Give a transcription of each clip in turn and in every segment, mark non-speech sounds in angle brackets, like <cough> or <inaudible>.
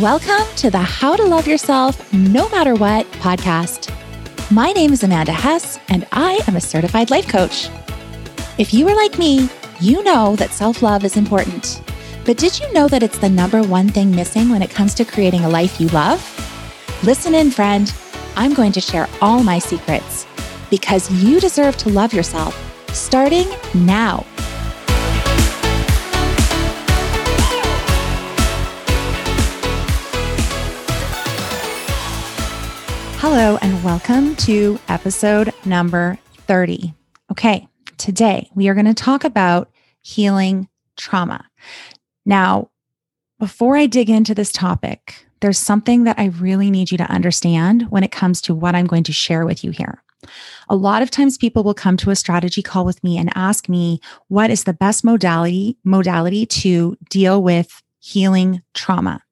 Welcome to the How to Love Yourself No Matter What podcast. My name is Amanda Hess, and I am a certified life coach. If you are like me, you know that self love is important. But did you know that it's the number one thing missing when it comes to creating a life you love? Listen in, friend. I'm going to share all my secrets because you deserve to love yourself starting now. Hello, and welcome to episode number 30. Okay, today we are going to talk about healing trauma. Now, before I dig into this topic, there's something that I really need you to understand when it comes to what I'm going to share with you here. A lot of times people will come to a strategy call with me and ask me what is the best modality modality to deal with healing trauma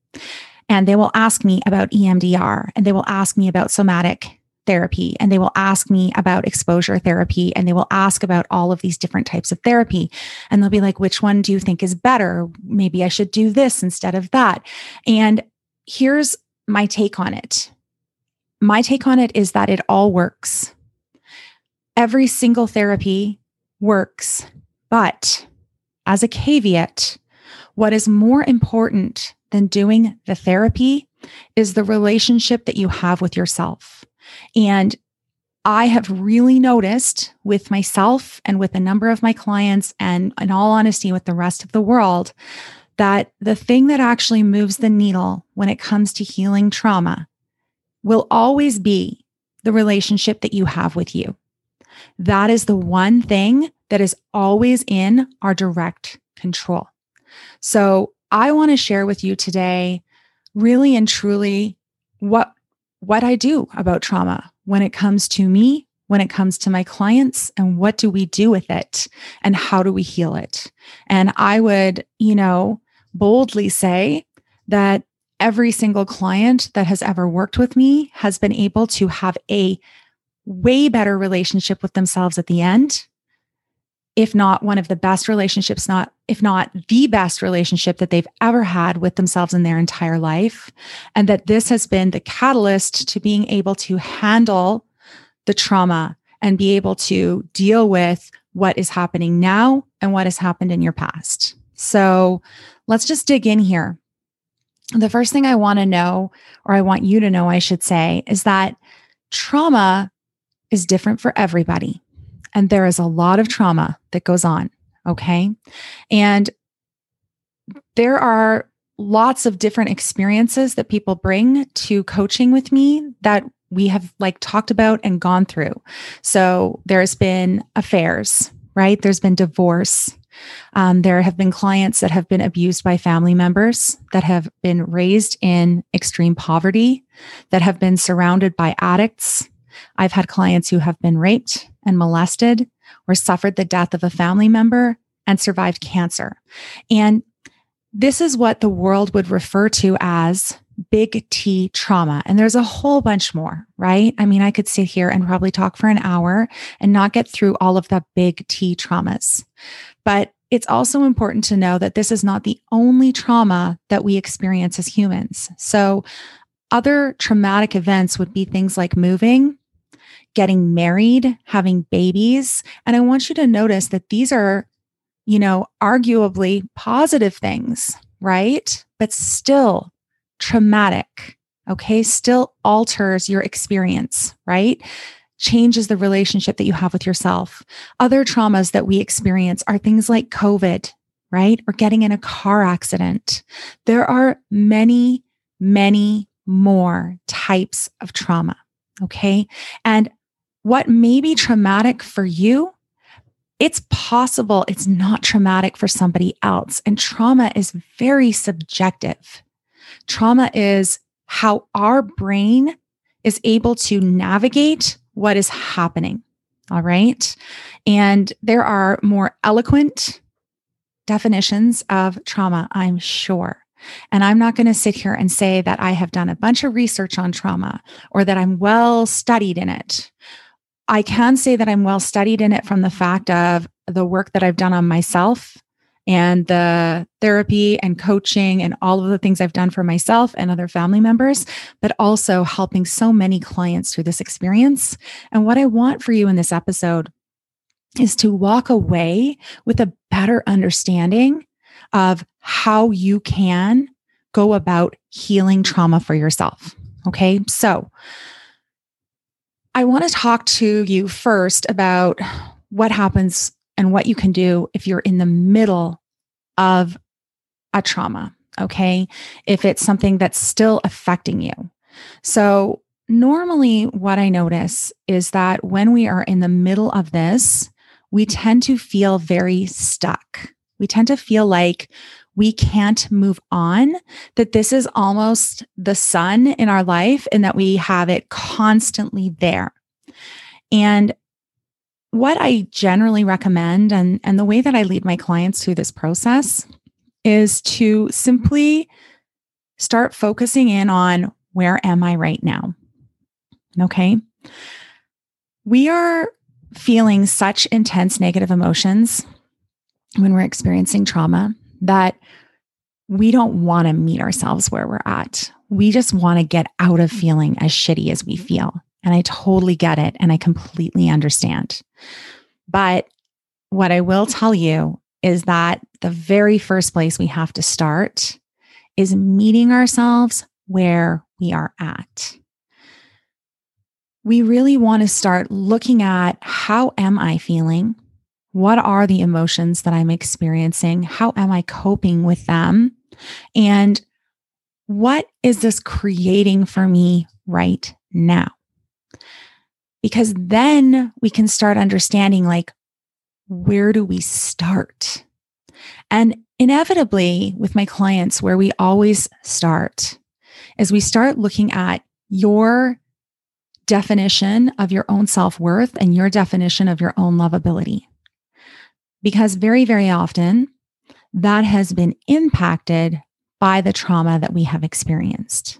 and they will ask me about EMDR and they will ask me about somatic therapy and they will ask me about exposure therapy and they will ask about all of these different types of therapy. And they'll be like which one do you think is better? Maybe i should do this instead of that. And here's my take on it. My take on it is that it all works. Every single therapy works. But as a caveat what is more important than doing the therapy is the relationship that you have with yourself. And I have really noticed with myself and with a number of my clients, and in all honesty, with the rest of the world, that the thing that actually moves the needle when it comes to healing trauma will always be the relationship that you have with you. That is the one thing that is always in our direct control. So I want to share with you today really and truly what what I do about trauma when it comes to me, when it comes to my clients, and what do we do with it and how do we heal it? And I would, you know, boldly say that every single client that has ever worked with me has been able to have a way better relationship with themselves at the end if not one of the best relationships, not if not the best relationship that they've ever had with themselves in their entire life. And that this has been the catalyst to being able to handle the trauma and be able to deal with what is happening now and what has happened in your past. So let's just dig in here. The first thing I want to know, or I want you to know, I should say, is that trauma is different for everybody. And there is a lot of trauma that goes on. Okay. And there are lots of different experiences that people bring to coaching with me that we have like talked about and gone through. So there's been affairs, right? There's been divorce. Um, there have been clients that have been abused by family members, that have been raised in extreme poverty, that have been surrounded by addicts, I've had clients who have been raped and molested or suffered the death of a family member and survived cancer. And this is what the world would refer to as big T trauma. And there's a whole bunch more, right? I mean, I could sit here and probably talk for an hour and not get through all of the big T traumas. But it's also important to know that this is not the only trauma that we experience as humans. So, other traumatic events would be things like moving, getting married, having babies. And I want you to notice that these are, you know, arguably positive things, right? But still traumatic. Okay. Still alters your experience, right? Changes the relationship that you have with yourself. Other traumas that we experience are things like COVID, right? Or getting in a car accident. There are many, many more types of trauma. Okay. And what may be traumatic for you, it's possible it's not traumatic for somebody else. And trauma is very subjective. Trauma is how our brain is able to navigate what is happening. All right. And there are more eloquent definitions of trauma, I'm sure. And I'm not going to sit here and say that I have done a bunch of research on trauma or that I'm well studied in it. I can say that I'm well studied in it from the fact of the work that I've done on myself and the therapy and coaching and all of the things I've done for myself and other family members, but also helping so many clients through this experience. And what I want for you in this episode is to walk away with a better understanding of how you can go about healing trauma for yourself. Okay. So I want to talk to you first about what happens and what you can do if you're in the middle of a trauma. Okay. If it's something that's still affecting you. So, normally, what I notice is that when we are in the middle of this, we tend to feel very stuck. We tend to feel like we can't move on, that this is almost the sun in our life and that we have it constantly there. And what I generally recommend and, and the way that I lead my clients through this process is to simply start focusing in on where am I right now? Okay. We are feeling such intense negative emotions when we're experiencing trauma that we don't want to meet ourselves where we're at. We just want to get out of feeling as shitty as we feel. And I totally get it. And I completely understand. But what I will tell you is that the very first place we have to start is meeting ourselves where we are at. We really want to start looking at how am I feeling? What are the emotions that I'm experiencing? How am I coping with them? And what is this creating for me right now? Because then we can start understanding like, where do we start? And inevitably, with my clients, where we always start is we start looking at your definition of your own self worth and your definition of your own lovability because very, very often that has been impacted by the trauma that we have experienced.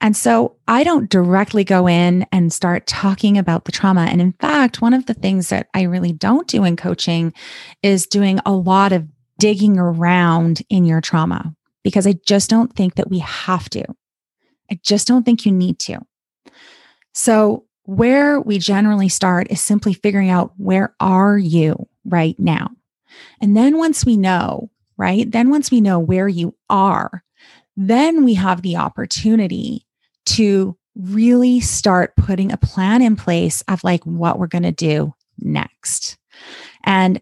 And so I don't directly go in and start talking about the trauma. And in fact, one of the things that I really don't do in coaching is doing a lot of digging around in your trauma because I just don't think that we have to. I just don't think you need to. So where we generally start is simply figuring out where are you right now? And then once we know, right? Then once we know where you are, then we have the opportunity to really start putting a plan in place of like what we're going to do next. And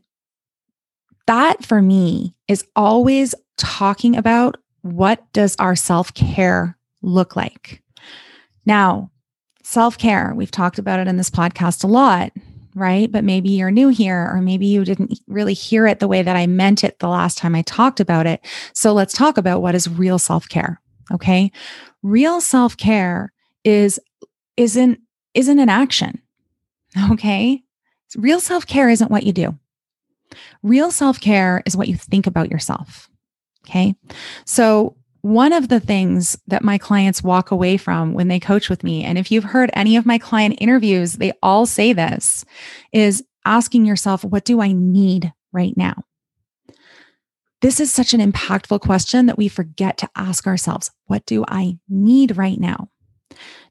that for me is always talking about what does our self-care look like? Now, self care, we've talked about it in this podcast a lot, right? But maybe you're new here, or maybe you didn't really hear it the way that I meant it the last time I talked about it. So let's talk about what is real self care. Okay. Real self care is, isn't, isn't an action. Okay. Real self care isn't what you do. Real self care is what you think about yourself. Okay. So one of the things that my clients walk away from when they coach with me, and if you've heard any of my client interviews, they all say this is asking yourself, what do I need right now? This is such an impactful question that we forget to ask ourselves, what do I need right now?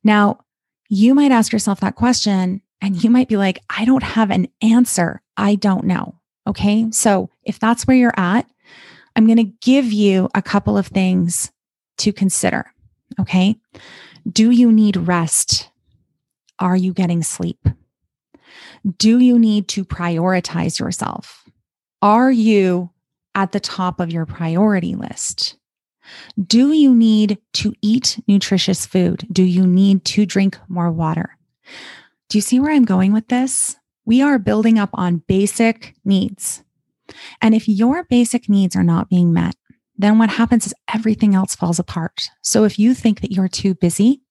Now, you might ask yourself that question and you might be like, I don't have an answer. I don't know. Okay. So if that's where you're at, I'm going to give you a couple of things to consider. Okay. Do you need rest? Are you getting sleep? Do you need to prioritize yourself? Are you at the top of your priority list? Do you need to eat nutritious food? Do you need to drink more water? Do you see where I'm going with this? We are building up on basic needs. And if your basic needs are not being met, then what happens is everything else falls apart. So if you think that you're too busy,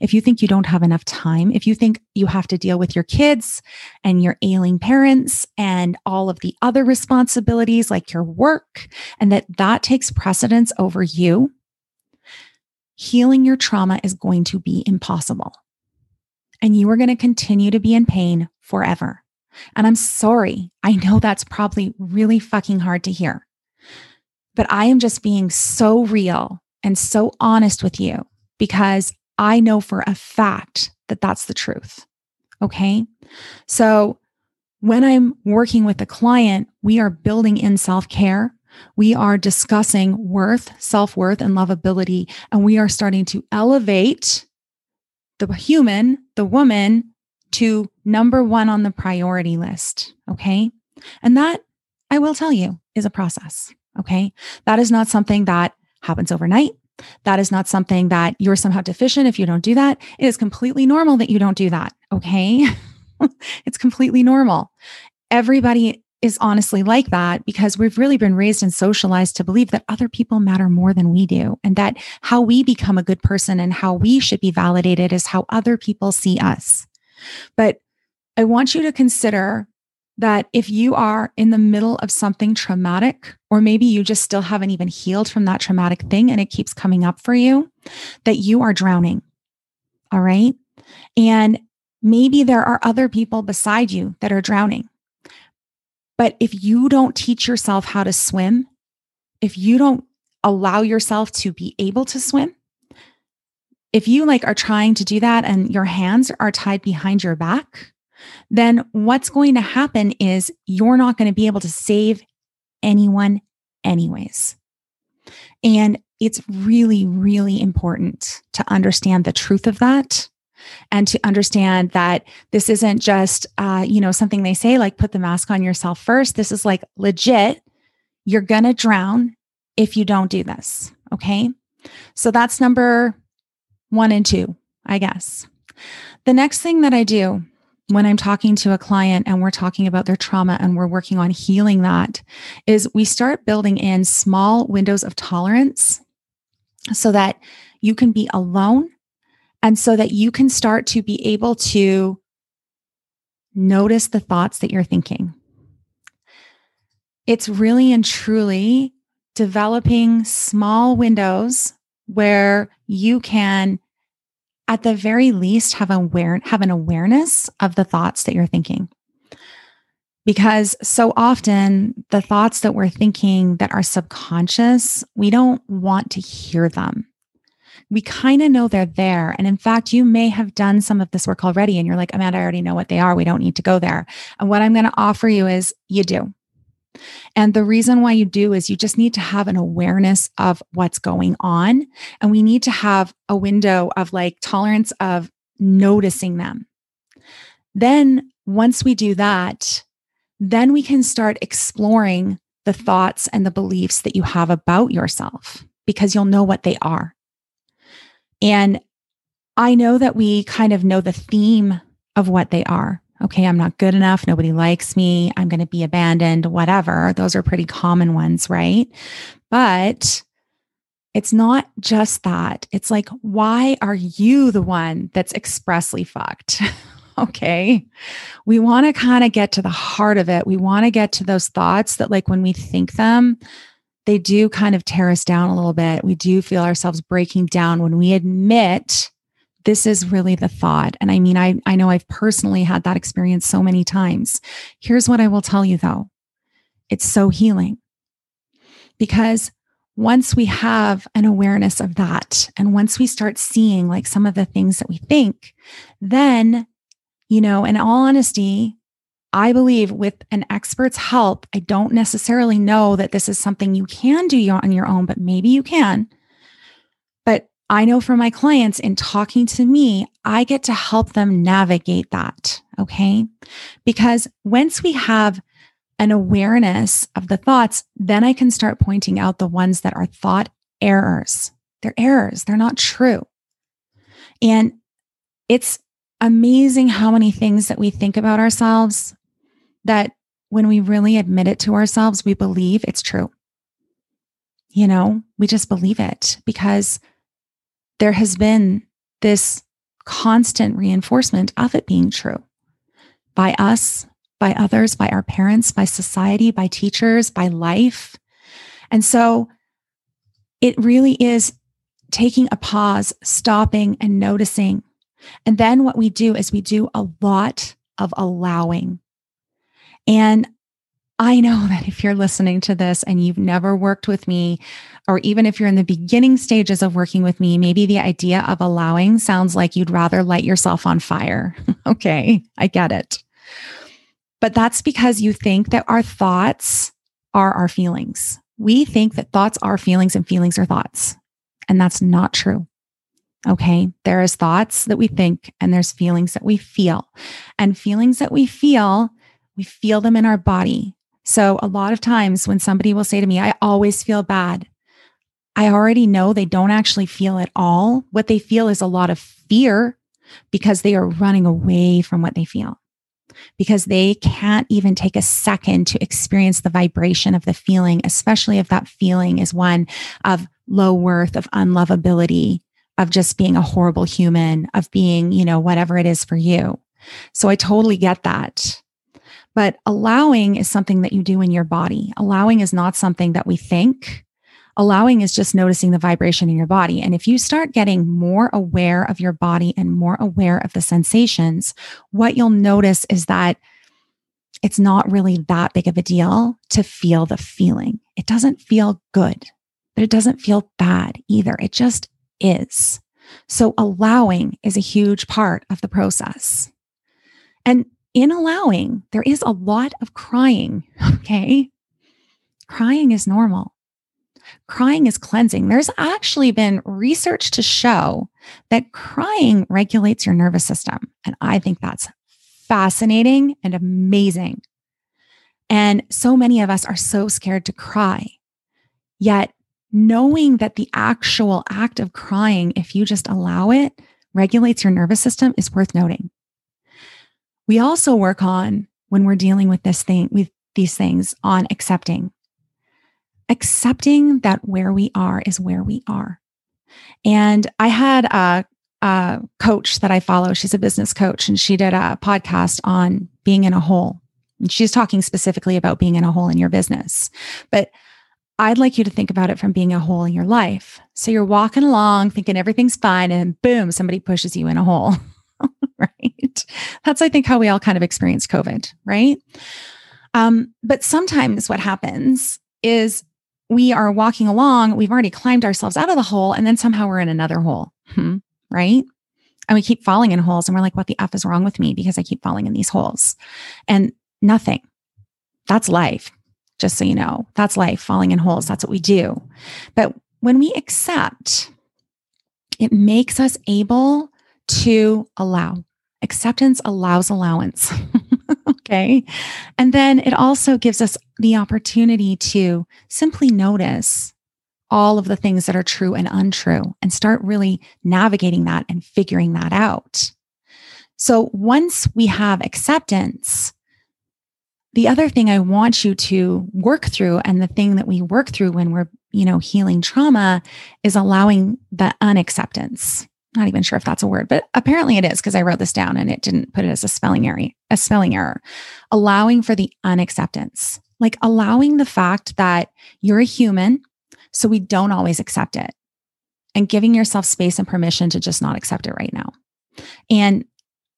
if you think you don't have enough time, if you think you have to deal with your kids and your ailing parents and all of the other responsibilities like your work, and that that takes precedence over you, healing your trauma is going to be impossible. And you are going to continue to be in pain forever. And I'm sorry. I know that's probably really fucking hard to hear. But I am just being so real and so honest with you because I know for a fact that that's the truth. Okay. So when I'm working with a client, we are building in self care. We are discussing worth, self worth, and lovability. And we are starting to elevate the human, the woman, to number one on the priority list. Okay. And that, I will tell you, is a process. Okay. That is not something that happens overnight. That is not something that you're somehow deficient if you don't do that. It is completely normal that you don't do that. Okay. <laughs> it's completely normal. Everybody is honestly like that because we've really been raised and socialized to believe that other people matter more than we do and that how we become a good person and how we should be validated is how other people see us. But I want you to consider that if you are in the middle of something traumatic, or maybe you just still haven't even healed from that traumatic thing and it keeps coming up for you, that you are drowning. All right. And maybe there are other people beside you that are drowning. But if you don't teach yourself how to swim, if you don't allow yourself to be able to swim, if you like are trying to do that and your hands are tied behind your back, then what's going to happen is you're not going to be able to save anyone, anyways. And it's really, really important to understand the truth of that and to understand that this isn't just, uh, you know, something they say like put the mask on yourself first. This is like legit. You're going to drown if you don't do this. Okay. So that's number one and two, I guess. The next thing that I do when I'm talking to a client and we're talking about their trauma and we're working on healing that is we start building in small windows of tolerance so that you can be alone and so that you can start to be able to notice the thoughts that you're thinking. It's really and truly developing small windows where you can at the very least have aware have an awareness of the thoughts that you're thinking. Because so often the thoughts that we're thinking that are subconscious we don't want to hear them. We kind of know they're there and in fact you may have done some of this work already and you're like amanda i already know what they are. We don't need to go there. And what i'm going to offer you is you do and the reason why you do is you just need to have an awareness of what's going on. And we need to have a window of like tolerance of noticing them. Then, once we do that, then we can start exploring the thoughts and the beliefs that you have about yourself because you'll know what they are. And I know that we kind of know the theme of what they are okay, I'm not good enough. Nobody likes me. I'm going to be abandoned, whatever. Those are pretty common ones, right? But it's not just that. It's like, why are you the one that's expressly fucked? <laughs> okay. We want to kind of get to the heart of it. We want to get to those thoughts that, like, when we think them, they do kind of tear us down a little bit. We do feel ourselves breaking down when we admit this is really the thought. And I mean, I, I know I've personally had that experience so many times. Here's what I will tell you though it's so healing because once we have an awareness of that, and once we start seeing like some of the things that we think, then, you know, in all honesty, I believe with an expert's help, I don't necessarily know that this is something you can do on your own, but maybe you can. But I know for my clients in talking to me, I get to help them navigate that. Okay. Because once we have an awareness of the thoughts, then I can start pointing out the ones that are thought errors. They're errors, they're not true. And it's amazing how many things that we think about ourselves that when we really admit it to ourselves, we believe it's true. You know, we just believe it because there has been this constant reinforcement of it being true by us, by others, by our parents, by society, by teachers, by life. And so it really is taking a pause, stopping and noticing. And then what we do is we do a lot of allowing. And I know that if you're listening to this and you've never worked with me, or even if you're in the beginning stages of working with me, maybe the idea of allowing sounds like you'd rather light yourself on fire. <laughs> okay, I get it. But that's because you think that our thoughts are our feelings. We think that thoughts are feelings and feelings are thoughts. And that's not true. Okay. There is thoughts that we think and there's feelings that we feel. And feelings that we feel, we feel them in our body. So a lot of times when somebody will say to me, I always feel bad, I already know they don't actually feel at all. What they feel is a lot of fear because they are running away from what they feel because they can't even take a second to experience the vibration of the feeling, especially if that feeling is one of low worth, of unlovability, of just being a horrible human, of being, you know, whatever it is for you. So I totally get that. But allowing is something that you do in your body. Allowing is not something that we think. Allowing is just noticing the vibration in your body. And if you start getting more aware of your body and more aware of the sensations, what you'll notice is that it's not really that big of a deal to feel the feeling. It doesn't feel good, but it doesn't feel bad either. It just is. So allowing is a huge part of the process. And in allowing, there is a lot of crying. <laughs> Okay. Crying is normal. Crying is cleansing. There's actually been research to show that crying regulates your nervous system. And I think that's fascinating and amazing. And so many of us are so scared to cry. Yet, knowing that the actual act of crying, if you just allow it, regulates your nervous system is worth noting. We also work on when we're dealing with this thing, with these things, on accepting accepting that where we are is where we are. And I had a, a, coach that I follow. She's a business coach, and she did a podcast on being in a hole. And she's talking specifically about being in a hole in your business. But I'd like you to think about it from being a hole in your life. So you're walking along thinking everything's fine, and boom, somebody pushes you in a hole. <laughs> <laughs> right? That's, I think, how we all kind of experience COVID, right? Um, but sometimes what happens is we are walking along, we've already climbed ourselves out of the hole, and then somehow we're in another hole, hmm, right? And we keep falling in holes, and we're like, what the F is wrong with me because I keep falling in these holes? And nothing. That's life, just so you know. That's life, falling in holes. That's what we do. But when we accept, it makes us able to allow. Acceptance allows allowance. <laughs> okay. And then it also gives us the opportunity to simply notice all of the things that are true and untrue and start really navigating that and figuring that out. So once we have acceptance, the other thing I want you to work through and the thing that we work through when we're, you know, healing trauma is allowing the unacceptance not even sure if that's a word, but apparently it is because I wrote this down and it didn't put it as a spelling error, a spelling error. Allowing for the unacceptance, like allowing the fact that you're a human, so we don't always accept it, and giving yourself space and permission to just not accept it right now. And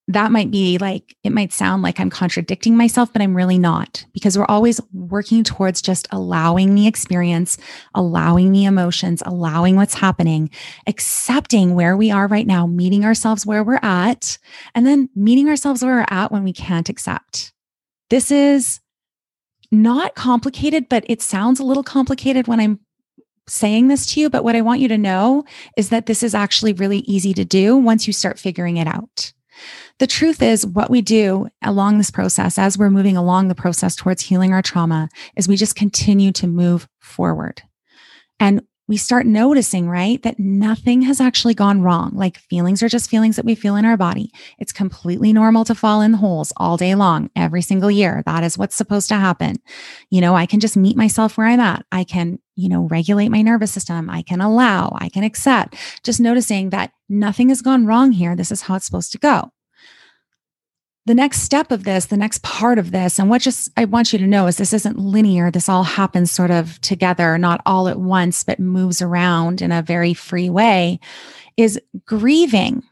that might be like, it might sound like I'm contradicting myself, but I'm really not because we're always working towards just allowing the experience, allowing the emotions, allowing what's happening, accepting where we are right now, meeting ourselves where we're at, and then meeting ourselves where we're at when we can't accept. This is not complicated, but it sounds a little complicated when I'm saying this to you. But what I want you to know is that this is actually really easy to do once you start figuring it out. The truth is, what we do along this process, as we're moving along the process towards healing our trauma, is we just continue to move forward. And we start noticing, right, that nothing has actually gone wrong. Like feelings are just feelings that we feel in our body. It's completely normal to fall in holes all day long, every single year. That is what's supposed to happen. You know, I can just meet myself where I'm at. I can, you know, regulate my nervous system. I can allow, I can accept, just noticing that nothing has gone wrong here. This is how it's supposed to go the next step of this, the next part of this, and what just I want you to know is this isn't linear. This all happens sort of together, not all at once, but moves around in a very free way, is grieving.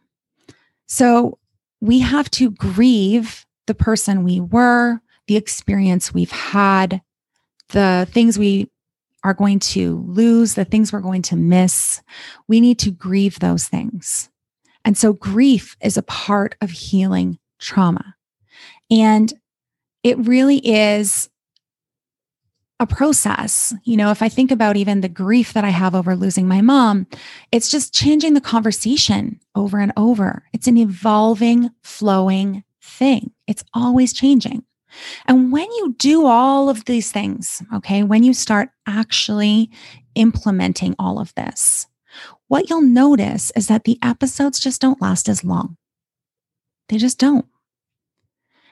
So we have to grieve the person we were, the experience we've had, the things we are going to lose, the things we're going to miss. We need to grieve those things. And so grief is a part of healing trauma. And it really is a process. You know, if I think about even the grief that I have over losing my mom, it's just changing the conversation over and over. It's an evolving, flowing thing. It's always changing. And when you do all of these things, okay, when you start actually implementing all of this, what you'll notice is that the episodes just don't last as long. They just don't.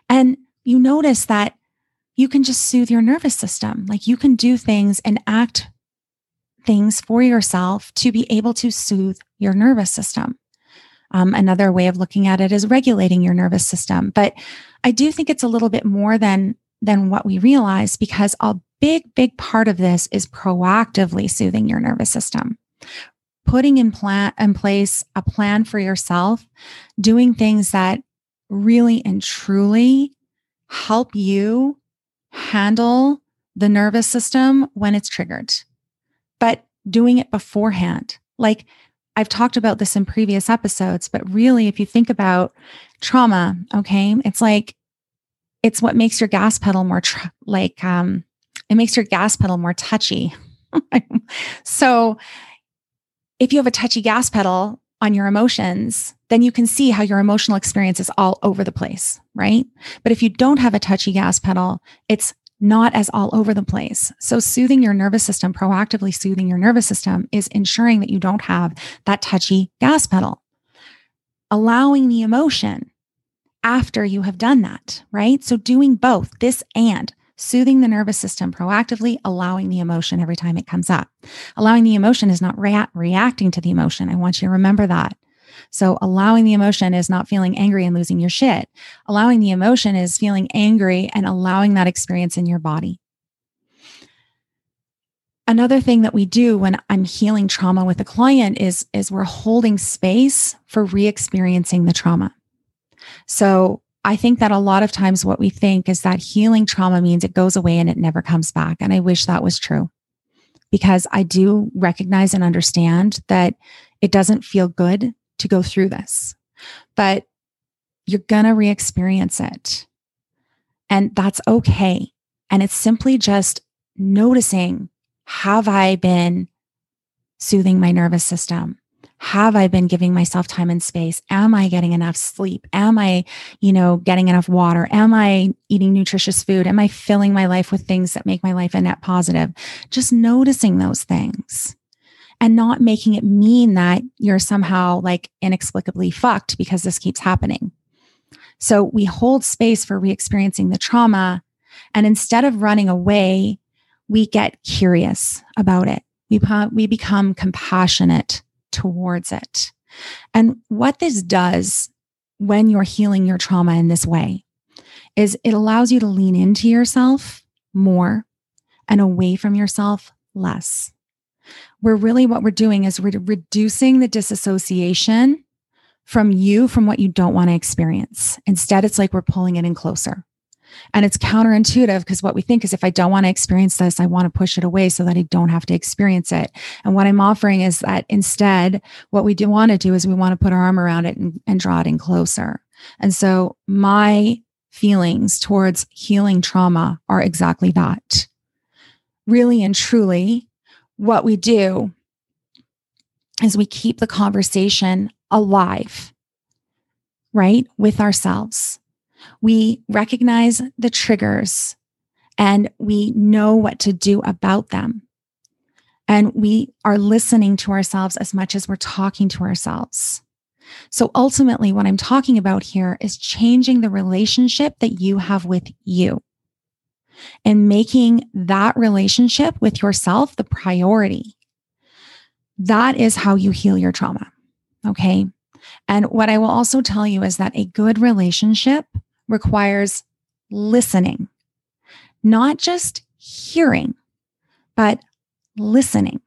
And you notice that you can just soothe your nervous system. Like you can do things and act things for yourself to be able to soothe your nervous system. Um, another way of looking at it is regulating your nervous system. But I do think it's a little bit more than than what we realize because a big, big part of this is proactively soothing your nervous system. Putting in plan in place a plan for yourself, doing things that really and truly help you handle the nervous system when it's triggered, but doing it beforehand. Like I've talked about this in previous episodes, but really, if you think about trauma, okay, it's like it's what makes your gas pedal more tr- like um, it makes your gas pedal more touchy. <laughs> so if you have a touchy gas pedal on your emotions, then you can see how your emotional experience is all over the place, right? But if you don't have a touchy gas pedal, it's not as all over the place. So, soothing your nervous system, proactively soothing your nervous system, is ensuring that you don't have that touchy gas pedal. Allowing the emotion after you have done that, right? So, doing both this and soothing the nervous system proactively, allowing the emotion every time it comes up. Allowing the emotion is not rea- reacting to the emotion. I want you to remember that. So allowing the emotion is not feeling angry and losing your shit. Allowing the emotion is feeling angry and allowing that experience in your body. Another thing that we do when I'm healing trauma with a client is, is we're holding space for re-experiencing the trauma. So I think that a lot of times what we think is that healing trauma means it goes away and it never comes back. And I wish that was true because I do recognize and understand that it doesn't feel good to go through this, but you're going to re experience it. And that's okay. And it's simply just noticing have I been soothing my nervous system? Have I been giving myself time and space? Am I getting enough sleep? Am I, you know, getting enough water? Am I eating nutritious food? Am I filling my life with things that make my life a net positive? Just noticing those things and not making it mean that you're somehow like inexplicably fucked because this keeps happening. So we hold space for re experiencing the trauma. And instead of running away, we get curious about it. We, we become compassionate towards it. And what this does when you're healing your trauma in this way is it allows you to lean into yourself more and away from yourself less We're really what we're doing is we're reducing the disassociation from you from what you don't want to experience. Instead, it's like we're pulling it in closer. And it's counterintuitive because what we think is if I don't want to experience this, I want to push it away so that I don't have to experience it. And what I'm offering is that instead, what we do want to do is we want to put our arm around it and, and draw it in closer. And so my feelings towards healing trauma are exactly that. Really and truly, what we do is we keep the conversation alive, right? With ourselves. We recognize the triggers and we know what to do about them. And we are listening to ourselves as much as we're talking to ourselves. So ultimately, what I'm talking about here is changing the relationship that you have with you and making that relationship with yourself the priority. That is how you heal your trauma. Okay. And what I will also tell you is that a good relationship requires listening, not just hearing, but listening.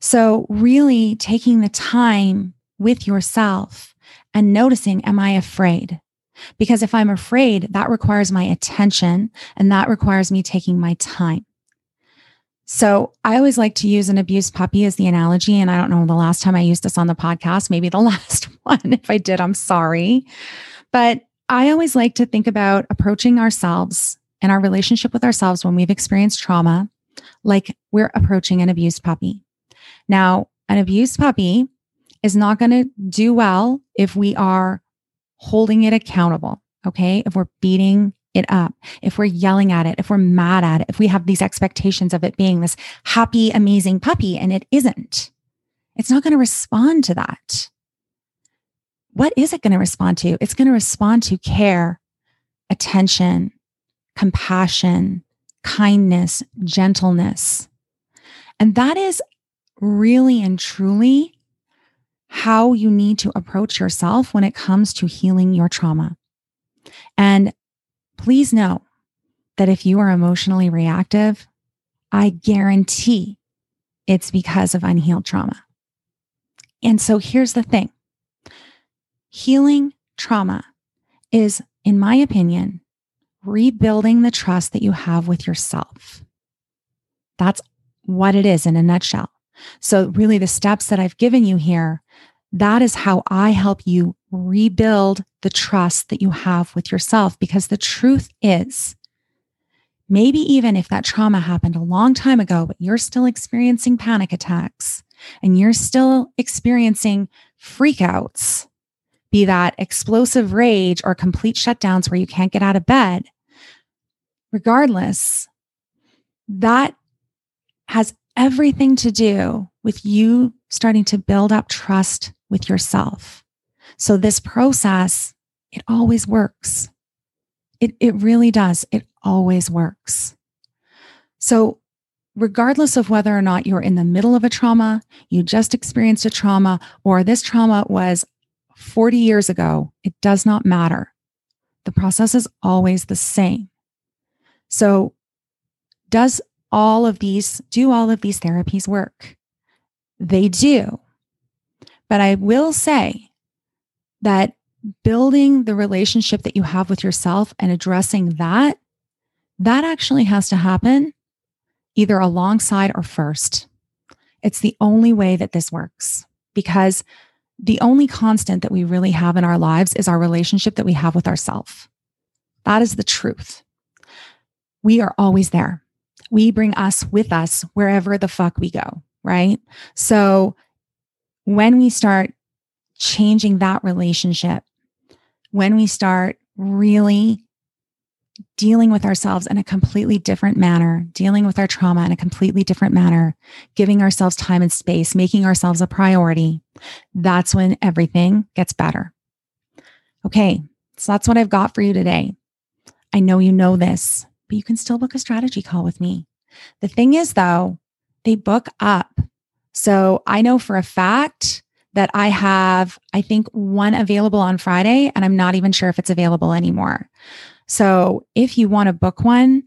So, really taking the time with yourself and noticing, am I afraid? Because if I'm afraid, that requires my attention and that requires me taking my time. So I always like to use an abused puppy as the analogy. And I don't know the last time I used this on the podcast, maybe the <laughs> last one. If I did, I'm sorry. But I always like to think about approaching ourselves and our relationship with ourselves when we've experienced trauma like we're approaching an abused puppy. Now, an abused puppy is not going to do well if we are holding it accountable. Okay. If we're beating it up, if we're yelling at it, if we're mad at it, if we have these expectations of it being this happy, amazing puppy and it isn't, it's not going to respond to that. What is it going to respond to? It's going to respond to care, attention, compassion, kindness, gentleness. And that is really and truly how you need to approach yourself when it comes to healing your trauma. And please know that if you are emotionally reactive, I guarantee it's because of unhealed trauma. And so here's the thing healing trauma is, in my opinion, rebuilding the trust that you have with yourself. That's what it is in a nutshell. So, really, the steps that I've given you here, that is how I help you rebuild the trust that you have with yourself. Because the truth is, maybe even if that trauma happened a long time ago, but you're still experiencing panic attacks and you're still experiencing freakouts, be that explosive rage or complete shutdowns where you can't get out of bed, regardless, that has everything to do with you starting to build up trust with yourself. So this process, it always works. It, it really does. It always works. So regardless of whether or not you're in the middle of a trauma, you just experienced a trauma, or this trauma was 40 years ago, it does not matter. The process is always the same. So, does all of these, do all of these therapies work? They do. But I will say that building the relationship that you have with yourself and addressing that, that actually has to happen either alongside or first. It's the only way that this works because the only constant that we really have in our lives is our relationship that we have with ourselves. That is the truth. We are always there. We bring us with us wherever the fuck we go, right? So when we start changing that relationship, when we start really dealing with ourselves in a completely different manner, dealing with our trauma in a completely different manner, giving ourselves time and space, making ourselves a priority, that's when everything gets better. Okay, so that's what I've got for you today. I know you know this, but you can still book a strategy call with me. The thing is, though, they book up. So I know for a fact that I have, I think, one available on Friday, and I'm not even sure if it's available anymore. So if you want to book one,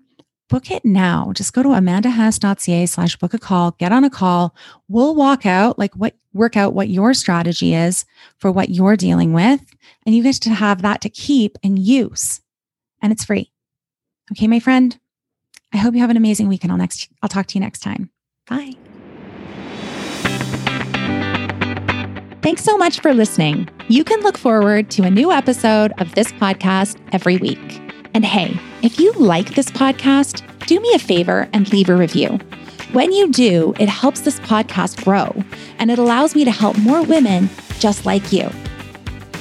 book it now. Just go to amandahess.ca slash book a call, get on a call. We'll walk out, like what, work out what your strategy is for what you're dealing with. And you get to have that to keep and use. And it's free. Okay, my friend. I hope you have an amazing week and I'll next, I'll talk to you next time. Bye. Thanks so much for listening. You can look forward to a new episode of this podcast every week. And hey, if you like this podcast, do me a favor and leave a review. When you do, it helps this podcast grow and it allows me to help more women just like you.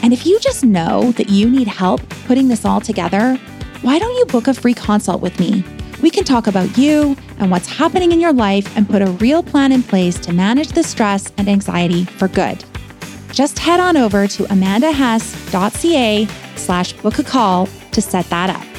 And if you just know that you need help putting this all together, why don't you book a free consult with me? We can talk about you and what's happening in your life and put a real plan in place to manage the stress and anxiety for good. Just head on over to amandahess.ca slash book a call to set that up.